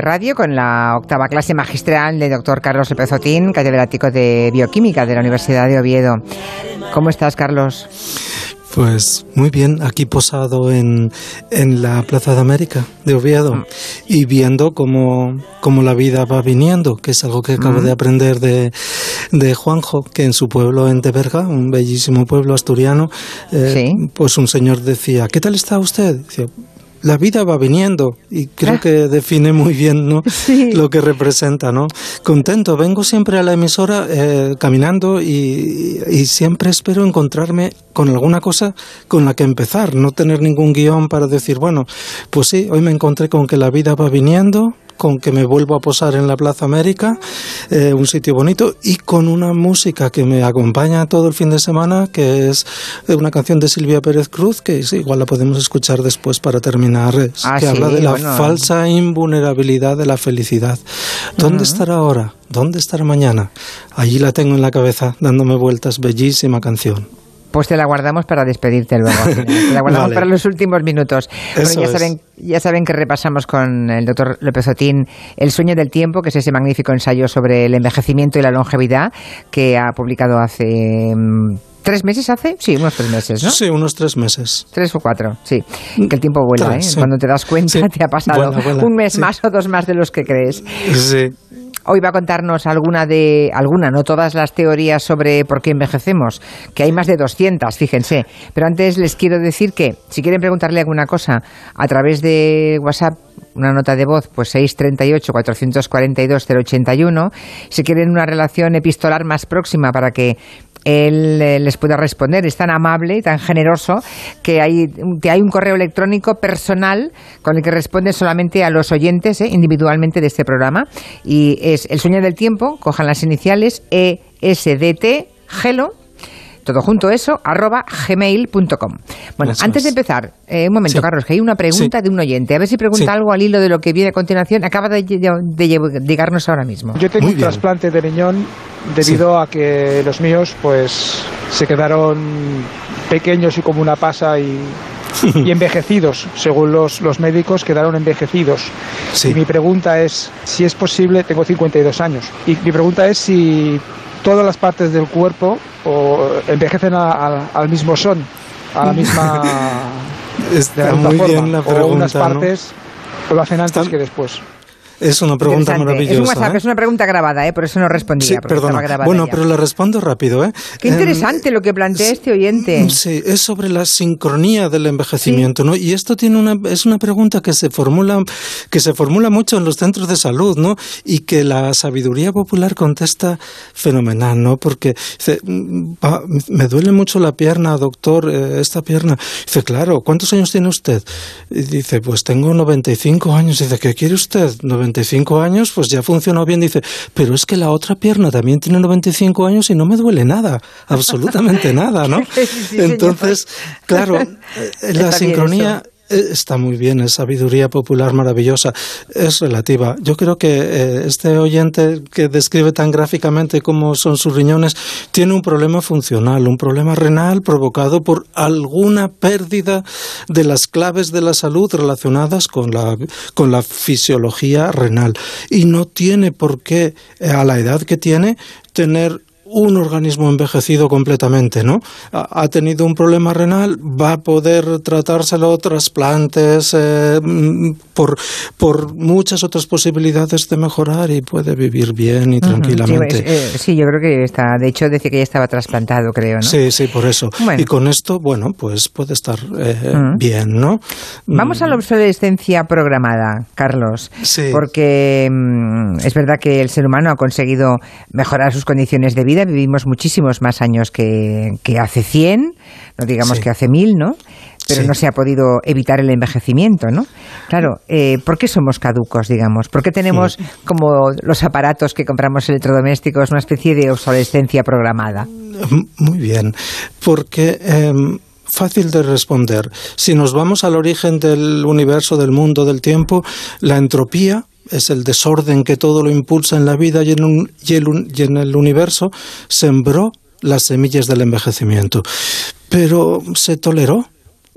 Radio con la octava clase magistral de doctor Carlos López Otín, catedrático de Bioquímica de la Universidad de Oviedo. ¿Cómo estás, Carlos? Pues muy bien, aquí posado en, en la Plaza de América de Oviedo mm. y viendo cómo, cómo, la vida va viniendo, que es algo que acabo de mm. aprender de, de, Juanjo, que en su pueblo en Teberga, un bellísimo pueblo asturiano, eh, pues un señor decía, ¿qué tal está usted? Decía, la vida va viniendo y creo ah. que define muy bien ¿no? lo que representa. ¿no? Contento, vengo siempre a la emisora eh, caminando y, y, siempre espero encontrarme con alguna cosa con la que empezar, no tener ningún guion para decir, bueno, pues sí, hoy me encontré con que la vida va viniendo, con que me vuelvo a posar en la Plaza América, eh, un sitio bonito, y con una música que me acompaña todo el fin de semana, que es una canción de Silvia Pérez Cruz, que igual la podemos escuchar después para terminar, ah, que habla de la falsa invulnerabilidad de la felicidad. ¿Dónde estará ahora? ¿Dónde estará mañana? Allí la tengo en la cabeza, dándome vueltas, bellísima canción. Pues te la guardamos para despedirte luego. Te la guardamos para los últimos minutos. ya, saben, ya saben que repasamos con el doctor López Otín El sueño del tiempo, que es ese magnífico ensayo sobre el envejecimiento y la longevidad que ha publicado hace mm, ¿Tres meses hace? Sí, unos tres meses, ¿no? Sí, unos tres meses. Tres o cuatro, sí. Que el tiempo vuela, ¿eh? Cuando te das cuenta te ha pasado un mes más o dos más de los que crees. Sí. Hoy va a contarnos alguna de, alguna, no todas las teorías sobre por qué envejecemos, que hay más de 200, fíjense. Pero antes les quiero decir que, si quieren preguntarle alguna cosa a través de WhatsApp, una nota de voz, pues 638-442-081. Si quieren una relación epistolar más próxima para que él eh, les pueda responder. Es tan amable y tan generoso que hay, hay un correo electrónico personal con el que responde solamente a los oyentes eh, individualmente de este programa. Y es El sueño del tiempo, cojan las iniciales ESDT, gelo, todo junto eso, arroba gmail.com. Bueno, antes de empezar, eh, un momento, Carlos, que hay una pregunta de un oyente. A ver si pregunta algo al hilo de lo que viene a continuación. Acaba de, llegarnos ahora mismo. Yo tengo un trasplante de riñón debido a que los míos pues se quedaron pequeños y como una pasa y, envejecidos, según los, los médicos, quedaron envejecidos. Y mi pregunta es si es posible, tengo 52 años, y mi pregunta es si todas las partes del cuerpo o envejecen al mismo son, a la misma, Está muy bien la pregunta, o unas partes lo hacen antes que después. Es una pregunta maravillosa. Es un WhatsApp, ¿eh? es una pregunta grabada, ¿eh? por eso no respondía. Sí, perdona. Bueno, pero le respondo rápido. ¿eh? Qué interesante lo que plantea este oyente. Sí, es sobre la sincronía del envejecimiento, ¿no? Y esto tiene una, es una pregunta que se formula, que se formula mucho en los centros de salud, ¿no? Y que la sabiduría popular contesta fenomenal, ¿no? Porque dice, mm, me duele mucho la pierna, doctor, eh, esta pierna. Dice, claro, ¿cuántos años tiene usted? Y dice, pues tengo 95 años. Dice, ¿qué quiere usted? 95 años, pues ya funcionó bien. Dice, pero es que la otra pierna también tiene 95 años y no me duele nada, absolutamente nada, ¿no? Entonces, claro, eh, la sincronía está muy bien, es sabiduría popular maravillosa, es relativa. Yo creo que eh, este oyente que describe tan gráficamente cómo son sus riñones tiene un problema funcional, un problema renal provocado por alguna pérdida de las claves de la salud relacionadas con la, con la fisiología renal. Y no tiene por qué, eh, a la edad que tiene, tener un organismo envejecido completamente, ¿no? Ha tenido un problema renal, va a poder tratárselo trasplantes eh, mm, por, por muchas otras posibilidades de mejorar y puede vivir bien y tranquilamente. Eh, sí, yo creo que está, de hecho decía que ya estaba trasplantado, creo, ¿no? Sí, sí, por eso. Y con esto, bueno, pues puede estar eh, bien, ¿no? Vamos a la obsolescencia programada, Carlos, sí. porque mm, es verdad que el ser humano ha conseguido mejorar sus condiciones de vida vivimos muchísimos más años que, hace 100, no digamos que hace 1000, ¿no? Pero no se ha podido evitar el envejecimiento, ¿no? Claro, eh, ¿por qué somos caducos, digamos? ¿Por qué tenemos como los aparatos que compramos electrodomésticos una especie de obsolescencia programada? Muy bien, porque... Em, fácil de responder. Si nos vamos al origen del universo, del mundo, del tiempo, la entropía es el desorden que todo lo impulsa en la vida y en, y en el universo, sembró las semillas del envejecimiento. Pero se toleró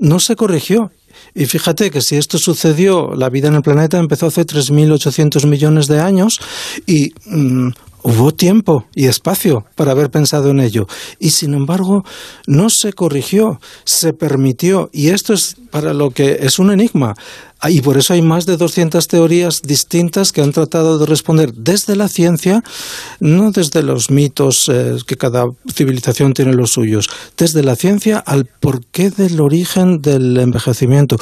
no se corrigió. Y fíjate que si esto sucedió, la vida en el planeta empezó hace 3.800 millones de años y mm, hubo tiempo y espacio para haber pensado en ello. Y sin embargo, no se corrigió, se permitió. Y esto es para lo que es un enigma. Ah, y por eso hay más de 200 teorías distintas que han tratado de responder desde la ciencia, no desde los mitos eh, que cada civilización tiene los suyos, desde la ciencia al porqué del origen del envejecimiento.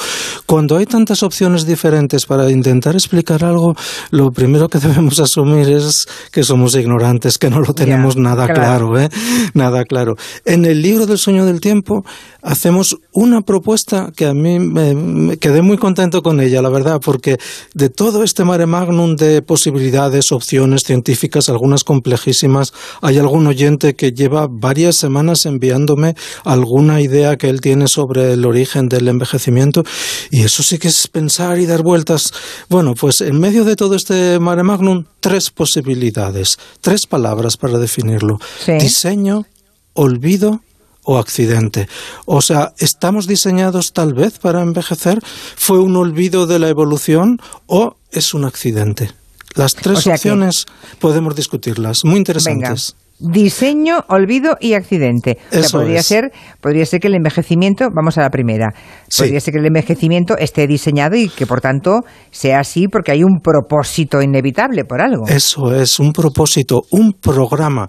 Cuando hay tantas opciones diferentes para intentar explicar algo, lo primero que debemos asumir es que somos ignorantes, que no lo tenemos nada claro, ¿eh? nada claro. En el libro del sueño del tiempo hacemos una propuesta que a mí me quedé muy contento con ella, la verdad, porque de todo este mare magnum de posibilidades, opciones científicas, algunas complejísimas, hay algún oyente que lleva varias semanas enviándome alguna idea que él tiene sobre el origen del envejecimiento y eso sí que es pensar y dar vueltas. Bueno, pues en medio de todo este mare magnum, tres posibilidades, tres palabras para definirlo. Diseño, olvido o accidente. O sea, ¿estamos diseñados tal vez para envejecer? ¿Fue un olvido de la evolución o es un accidente? Las tres opciones podemos discutirlas, muy interesantes. Diseño, olvido y accidente. podría ser, podría ser que el envejecimiento, vamos a la primera, podría ser que el envejecimiento esté diseñado y que por tanto sea así porque hay un propósito inevitable por algo. Eso es, un propósito, un programa.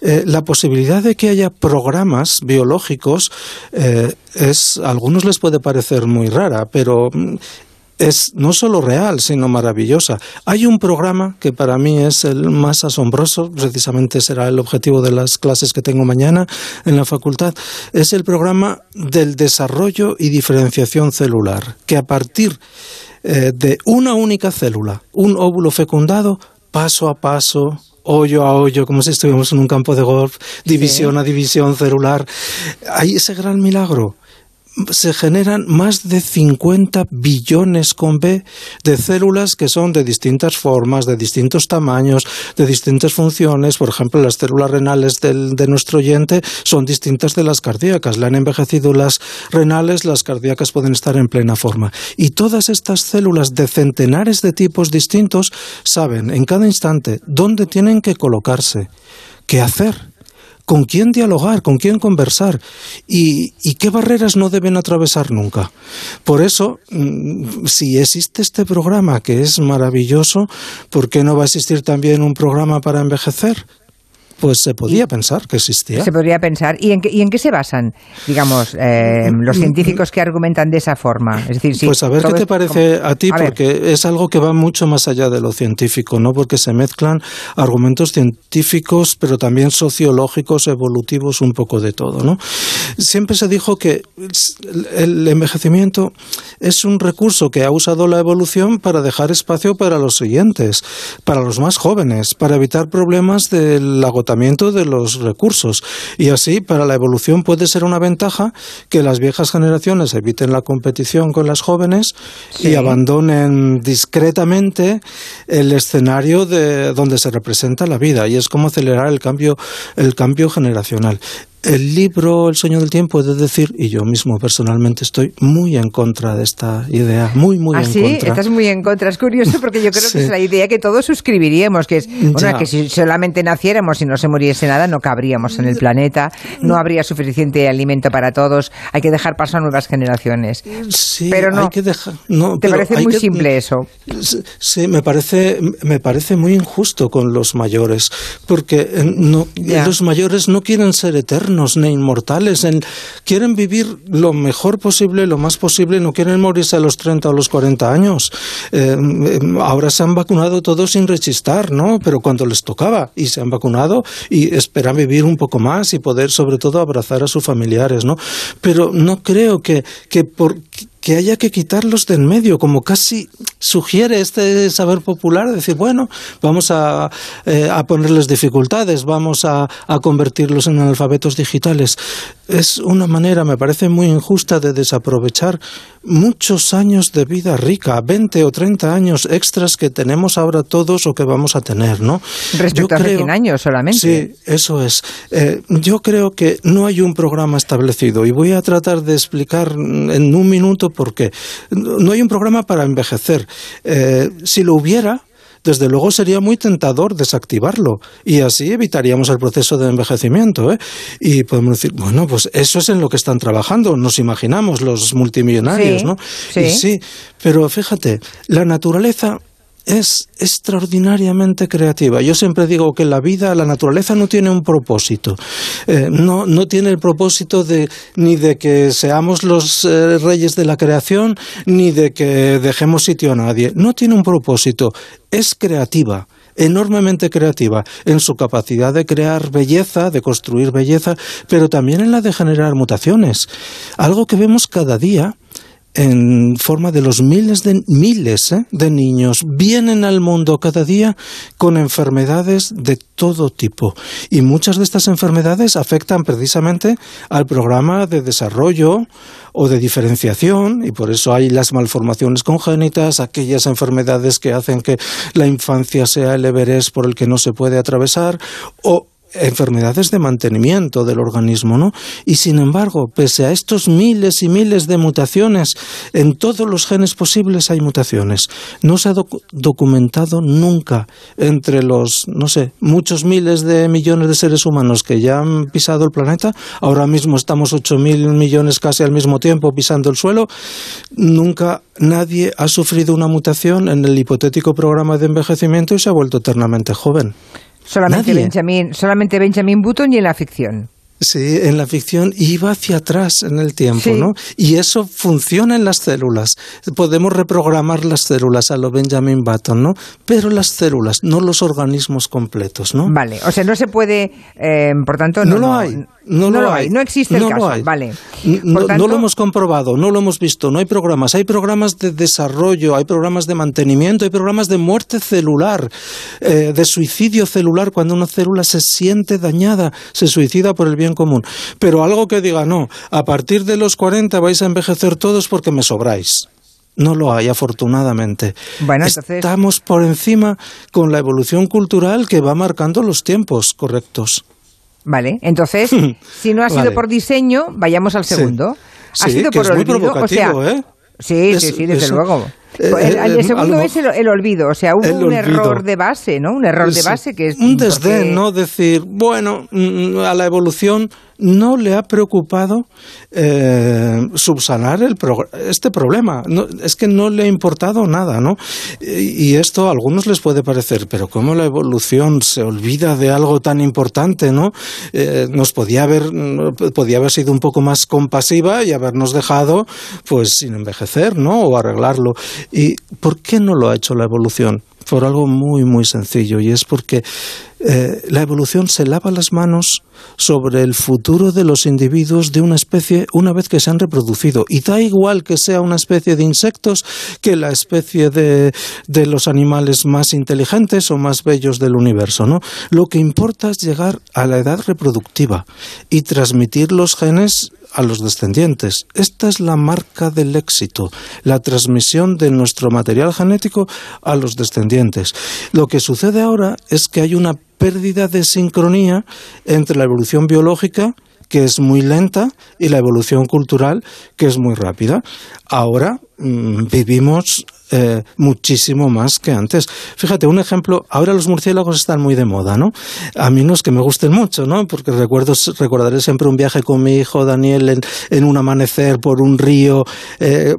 Eh, la posibilidad de que haya programas biológicos eh, es, a algunos les puede parecer muy rara, pero mm, es no solo real, sino maravillosa. Hay un programa que para mí es el más asombroso, precisamente será el objetivo de las clases que tengo mañana en la facultad, es el programa del desarrollo y diferenciación celular, que a partir eh, de una única célula, un óvulo fecundado, paso a paso, hoyo a hoyo, como si estuviéramos en un campo de golf, división a división celular. Hay ese gran milagro se generan más de 50 billones con B de células que son de distintas formas, de distintos tamaños, de distintas funciones. Por ejemplo, las células renales de nuestro oyente son distintas de las cardíacas. Le han envejecido las renales, las cardíacas pueden estar en plena forma. Y todas estas células de centenares de tipos distintos saben en cada instante dónde tienen que colocarse, qué hacer con quién dialogar, con quién conversar y, qué barreras no deben atravesar nunca. Por eso, mm, si existe este programa que es maravilloso, ¿por qué no va a existir también un programa para envejecer? Pues se podía pensar que existía. Se podría pensar. ¿Y en qué, y en qué se basan, digamos, eh, los científicos que argumentan de esa forma? Es decir, pues a ver qué te parece a ti, porque es algo que va mucho más allá de lo científico, ¿no? Porque se mezclan argumentos científicos, pero también sociológicos, evolutivos, un poco de todo, ¿no? Siempre se dijo que el envejecimiento es un recurso que ha usado la evolución para dejar espacio para los siguientes, para los más jóvenes, para evitar problemas del agotamiento de los recursos. Y así, para la evolución puede ser una ventaja que las viejas generaciones eviten la competición con las jóvenes y abandonen discretamente el escenario de donde se representa la vida. Y es como acelerar el cambio, el cambio generacional. El libro El sueño del tiempo es decir, y yo mismo personalmente estoy muy en contra de esta idea, muy, muy ¿Ah, en sí? contra. Estás muy en contra. Es curioso porque yo creo que es la idea que todos suscribiríamos, que es que si solamente naciéramos y no se muriese nada, no cabríamos en el planeta, no habría suficiente alimento para todos, hay que dejar paso a nuevas generaciones. Sí, pero no, hay que dejar, no ¿Te parece muy simple eso? Sí, me parece, me parece muy injusto con los mayores, porque eh, no, los mayores no quieren ser eternos ni inmortales. quieren vivir lo mejor posible, lo más posible, no quieren morirse a los 30 o los 40 años. Eh, ahora se han vacunado todos sin rechistar, ¿no? Pero cuando les tocaba y se han vacunado y esperan vivir un poco más y poder sobre todo abrazar a sus familiares, ¿no? Pero no creo que, que por que haya que quitarlos del medio, como casi sugiere este saber popular, decir, bueno, vamos a, eh, ponerles dificultades, vamos a, a, convertirlos en analfabetos digitales. Es una manera, me parece muy injusta, de desaprovechar muchos años de vida rica, 20 o 30 años extras que tenemos ahora todos o que vamos a tener, ¿no? Respecto a hace 100 años solamente. Sí, eso es. Eh, yo creo que no hay un programa establecido y voy a tratar de explicar en un minuto por qué. No hay un programa para envejecer. Eh, si lo hubiera, desde luego sería muy tentador desactivarlo y así evitaríamos el proceso de envejecimiento. ¿eh? Y podemos decir, bueno, pues eso es en lo que están trabajando, nos imaginamos los multimillonarios, ¿no? Sí. sí, pero fíjate, la naturaleza es extraordinariamente creativa. Yo siempre digo que la vida, la naturaleza no tiene un propósito. Eh, no, no tiene el propósito de, ni de que seamos los eh, reyes de la creación, ni de que dejemos sitio a nadie. No tiene un propósito. Es creativa enormemente creativa en su capacidad de crear belleza, de construir belleza, pero también en la de generar mutaciones. Algo que vemos cada día en forma de los miles de miles ¿eh? de niños vienen al mundo cada día con enfermedades de todo tipo y muchas de estas enfermedades afectan precisamente al programa de desarrollo o de diferenciación y por eso hay las malformaciones congénitas, aquellas enfermedades que hacen que la infancia sea el Everest por el que no se puede atravesar o enfermedades de mantenimiento del organismo, ¿no? Y sin embargo, pese a estos miles y miles de mutaciones, en todos los genes posibles hay mutaciones. No se ha documentado nunca entre los, no sé, muchos miles de millones de seres humanos que ya han pisado el planeta, ahora mismo estamos ocho mil millones casi al mismo tiempo pisando el suelo, nunca nadie ha sufrido una mutación en el hipotético programa de envejecimiento y se ha vuelto eternamente joven. Solamente Benjamin, solamente Benjamin Button y en la ficción. Sí, en la ficción iba hacia atrás en el tiempo, ¿no? Y eso funciona en las células. Podemos reprogramar las células a lo Benjamin Button, ¿no? Pero las células, no los organismos completos, ¿no? Vale, o sea, no se puede, eh, por tanto, no, lo hay. No, lo hay. No existe el caso. Vale. No, lo hemos comprobado, no lo hemos visto. No hay programas. Hay programas de desarrollo, hay programas de mantenimiento, hay programas de muerte celular, eh, de suicidio celular cuando una célula se siente dañada, se suicida por el bien común. Pero algo que diga, no, a partir de los 40 vais a envejecer todos porque me sobráis. No lo hay, afortunadamente. Bueno, entonces... Estamos por encima con la evolución cultural que va marcando los tiempos correctos. Vale, entonces, si no ha sido por diseño, vayamos al segundo. ha sido por olvido, o sea, ¿eh? Sí, sí, sí, desde luego. Eh, el, eh, segundo es el, olvido, o sea, hubo un error de base, ¿no? Un error de base que es... Un desdén, ¿no? Decir, bueno, mm, a la evolución no le ha preocupado eh, subsanar el este problema. es que no le ha importado nada, ¿no? Y, esto a algunos les puede parecer, pero ¿cómo la evolución se olvida de algo tan importante, ¿no? Eh, nos podía haber, podía haber sido un poco más compasiva y habernos dejado, pues, sin envejecer, ¿no? O arreglarlo. ¿Y por qué no lo ha hecho la evolución? Por algo muy, muy sencillo, y es porque eh, la evolución se lava las manos sobre el futuro de los individuos de una especie una vez que se han reproducido. Y da igual que sea una especie de insectos que la especie de, de los animales más inteligentes o más bellos del universo. ¿no? Lo que importa es llegar a la edad reproductiva y transmitir los genes a los descendientes. Esta es la marca del éxito, la transmisión de nuestro material genético a los descendientes. Lo que sucede ahora es que hay una pérdida de sincronía entre la evolución biológica que es muy lenta y la evolución cultural que es muy rápida. Ahora mm, vivimos eh, muchísimo más que antes. Fíjate, un ejemplo, ahora los murciélagos están muy de moda, ¿no? A mí no es que me gusten mucho, ¿no? Porque recuerdo, recordaré siempre un viaje con mi hijo Daniel en, un amanecer por un río eh,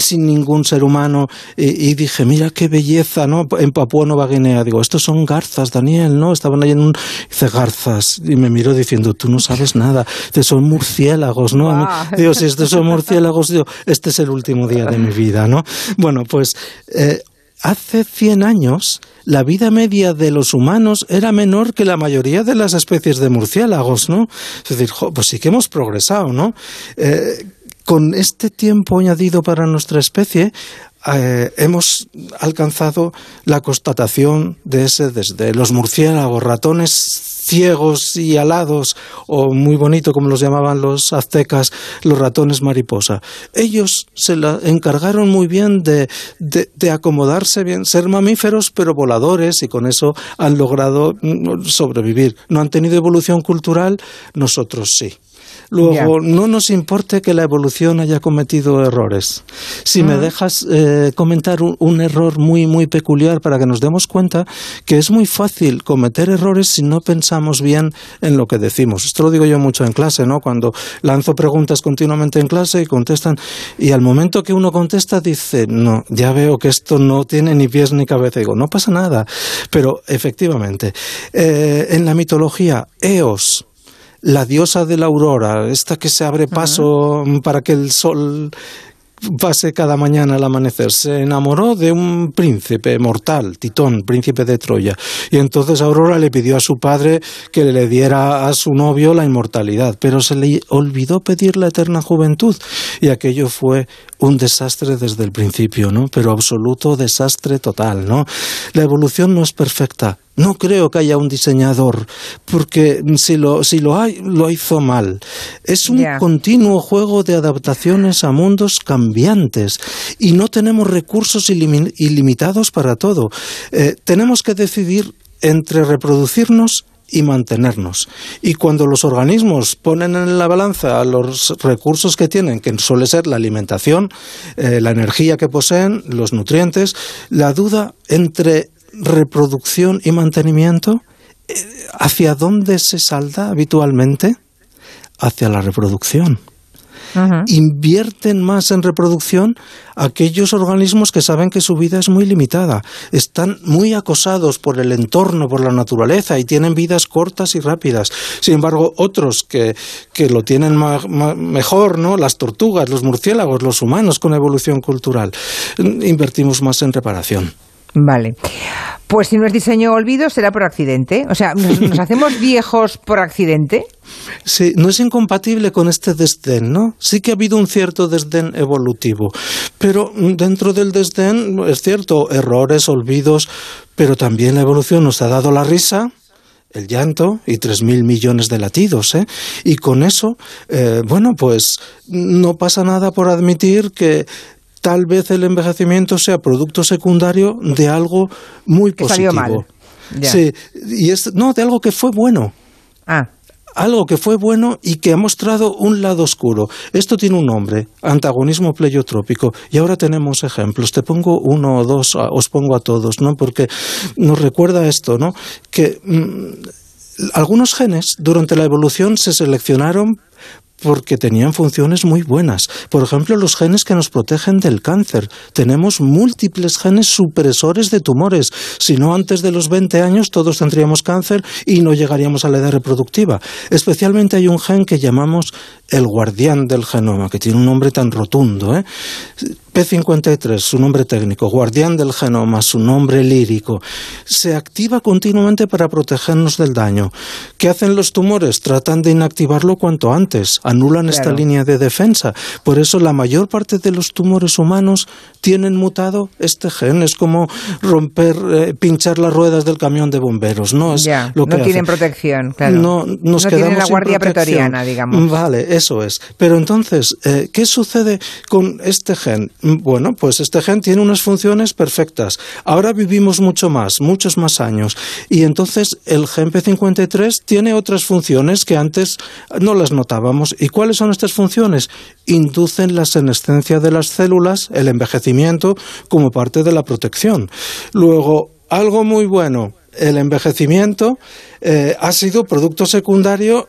sin ningún ser humano y, dije, mira qué belleza, ¿no? En Papúa Nueva Guinea, digo, estos son garzas, Daniel, ¿no? Estaban ahí en un... Dice, garzas, y me miró diciendo, tú no sabes nada, Dice, son murciélagos, ¿no? Digo, si estos son murciélagos, digo, este es el último día de mi vida, ¿no? Bueno, pues pues eh, hace 100 años la vida media de los humanos era menor que la mayoría de las especies de murciélagos, ¿no? Es decir, pues sí que hemos progresado, ¿no? Eh, con este tiempo añadido para nuestra especie, eh, hemos alcanzado la constatación de ese desde los murciélagos, ratones ciegos y alados, o muy bonito como los llamaban los aztecas, los ratones mariposa. Ellos se la encargaron muy bien de, de acomodarse bien, ser mamíferos pero voladores y con eso han logrado mm, sobrevivir. No han tenido evolución cultural, nosotros sí. Luego, no nos importe que la evolución haya cometido errores. Si me dejas eh, comentar un, error muy, muy peculiar para que nos demos cuenta que es muy fácil cometer errores si no pensamos bien en lo que decimos. Esto lo digo yo mucho en clase, ¿no? Cuando lanzo preguntas continuamente en clase y contestan, y al momento que uno contesta dice, no, ya veo que esto no tiene ni pies ni cabeza. digo, no pasa nada. Pero efectivamente, eh, en la mitología, Eos, la diosa de la aurora, esta que se abre paso para que el sol pase cada mañana al amanecer. Se enamoró de un príncipe mortal, Titón, príncipe de Troya. Y entonces Aurora le pidió a su padre que le diera a su novio la inmortalidad, pero se le olvidó pedir la eterna juventud. Y aquello fue un desastre desde el principio, ¿no? Pero absoluto desastre total, ¿no? La evolución no es perfecta. No creo que haya un diseñador, porque si lo, si lo hay, lo hizo mal. Es un continuo juego de adaptaciones a mundos cambiantes y no tenemos recursos ilimitados para todo. Eh, tenemos que decidir entre reproducirnos y mantenernos. Y cuando los organismos ponen en la balanza los recursos que tienen, que suele ser la alimentación, eh, la energía que poseen, los nutrientes, la duda entre reproducción y mantenimiento, eh, ¿hacia dónde se salda habitualmente? Hacia la reproducción invierten más en reproducción aquellos organismos que saben que su vida es muy limitada, están muy acosados por el entorno, por la naturaleza y tienen vidas cortas y rápidas. Sin embargo, otros que, que lo tienen mejor, ¿no? las tortugas, los murciélagos, los humanos con evolución cultural, invertimos más en reparación. Vale. Pues si no es diseño olvido, será por accidente. O sea, ¿nos, hacemos viejos por accidente? Sí, no es incompatible con este desdén, ¿no? Sí que ha habido un cierto desdén evolutivo, pero dentro del desdén, es cierto, errores, olvidos, pero también la evolución nos ha dado la risa, el llanto y tres mil millones de latidos. ¿eh? Y con eso, eh, bueno, pues no pasa nada por admitir que tal vez el envejecimiento sea producto secundario de algo muy positivo. mal. Sí, y es, no, de algo que fue bueno. Ah. Algo que fue bueno y que ha mostrado un lado oscuro. Esto tiene un nombre, antagonismo pleiotrópico. Y ahora tenemos ejemplos. Te pongo uno o dos, os pongo a todos, ¿no? Porque nos recuerda esto, ¿no? Que mm, algunos genes durante la evolución se seleccionaron porque tenían funciones muy buenas. Por ejemplo, los genes que nos protegen del cáncer. Tenemos múltiples genes supresores de tumores. Si no, antes de los 20 años todos tendríamos cáncer y no llegaríamos a la edad reproductiva. Especialmente hay un gen que llamamos el guardián del genoma, que tiene un nombre tan rotundo. ¿eh? P53, su nombre técnico, guardián del genoma, su nombre lírico, se activa continuamente para protegernos del daño. ¿Qué hacen los tumores? Tratan de inactivarlo cuanto antes, anulan esta línea de defensa. Por eso la mayor parte de los tumores humanos tienen mutado este gen. Es como romper, eh, pinchar las ruedas del camión de bomberos. No es lo que no tienen protección, claro. No, nos no tienen la guardia pretoriana, digamos. Vale, eso es. Pero entonces, eh, ¿qué sucede con este gen? Bueno, pues este gen tiene unas funciones perfectas. Ahora vivimos mucho más, muchos más años. Y entonces el gen P53 tiene otras funciones que antes no las notábamos. ¿Y cuáles son estas funciones? Inducen la senescencia de las células, el envejecimiento, como parte de la protección. Luego, algo muy bueno, el envejecimiento eh, ha sido producto secundario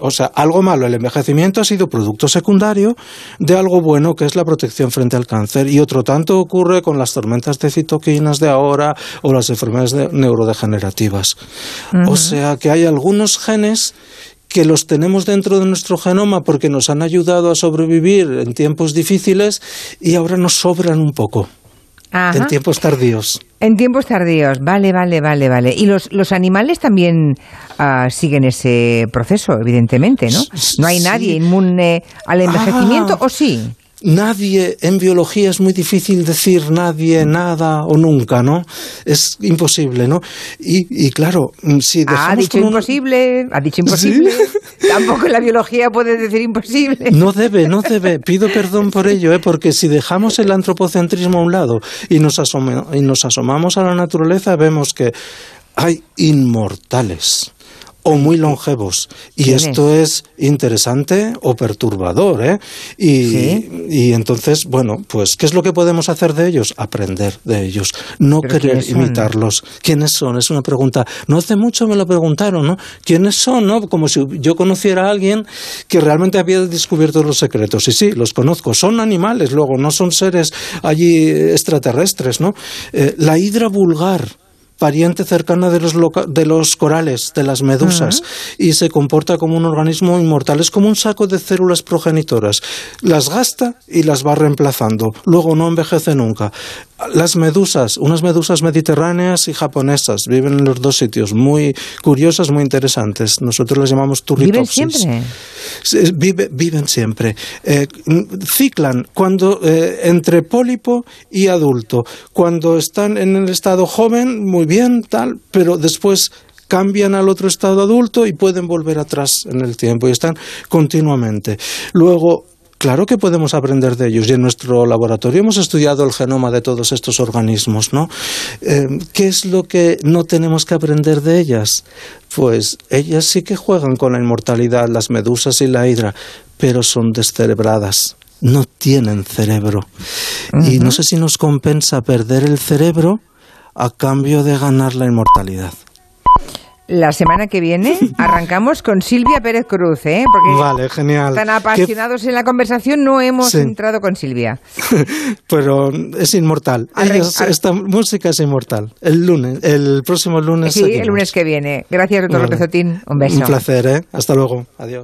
o sea, algo malo, el envejecimiento ha sido producto secundario de algo bueno que es la protección frente al cáncer. Y otro tanto ocurre con las tormentas de citoquinas de ahora o las enfermedades neurodegenerativas. O sea que hay algunos genes que los tenemos dentro de nuestro genoma porque nos han ayudado a sobrevivir en tiempos difíciles y ahora nos sobran un poco en tiempos tardíos. En tiempos tardíos, vale, vale, vale, vale. Y los, los animales también uh, siguen ese proceso, evidentemente, ¿no? No hay nadie inmune al envejecimiento, Ah. ¿o sí? Nadie, en biología es muy difícil decir nadie, nada o nunca, ¿no? Es imposible, ¿no? Y, y claro, mm, si dejamos Ha dicho imposible, ha dicho imposible. Tampoco en la biología puedes decir imposible. No debe, no debe. Pido perdón por ello, ¿eh? porque si dejamos el antropocentrismo a un lado y nos, asome- y nos asomamos a la naturaleza, vemos que hay inmortales o muy longevos. Y esto es interesante o perturbador, ¿eh? Y, Sí. y entonces, bueno, pues, ¿qué es lo que podemos hacer de ellos? Aprender de ellos, no ¿Pero querer quiénes imitarlos. ¿Quiénes son? Es una pregunta. No hace mucho me lo preguntaron, ¿no? ¿Quiénes son? ¿no? Como si yo conociera a alguien que realmente había descubierto los secretos. Y sí, los conozco. Son animales, luego, no son seres allí extraterrestres, ¿no? Eh, la hidra vulgar pariente cercana de los, loca- de los corales, de las medusas, y se comporta como un organismo inmortal. Es como un saco de células progenitoras. Las gasta y las va reemplazando. Luego no envejece nunca. Las medusas, unas medusas mediterráneas y japonesas, viven en los dos sitios, muy curiosas, muy interesantes. Nosotros las llamamos ¿Viven turritopsis. siempre? Sí, vive- viven siempre. Eh, ciclan cuando eh, entre pólipo y adulto. Cuando están en el estado joven, muy bien, tal, pero después cambian al otro estado adulto y pueden volver atrás en el tiempo y están continuamente. Luego, Claro que podemos aprender de ellos y en nuestro laboratorio hemos estudiado el genoma de todos estos organismos, ¿no? Eh, ¿Qué es lo que no tenemos que aprender de ellas? Pues ellas sí que juegan con la inmortalidad, las medusas y la hidra, pero son descerebradas, no tienen cerebro. Y no sé si nos compensa perder el cerebro a cambio de ganar la inmortalidad. La semana que viene arrancamos con Silvia Pérez Cruz, ¿eh? Porque Vale, genial. tan ¿Qué- apasionados en la conversación no hemos Sí. entrado con Silvia. pero es inmortal. Ellos- esta música es inmortal. El lunes, el próximo lunes. Sí, seguimos. el lunes que viene. Gracias, doctor Vale. López Otín. Un beso. Un placer, ¿eh? Hasta luego. Adiós.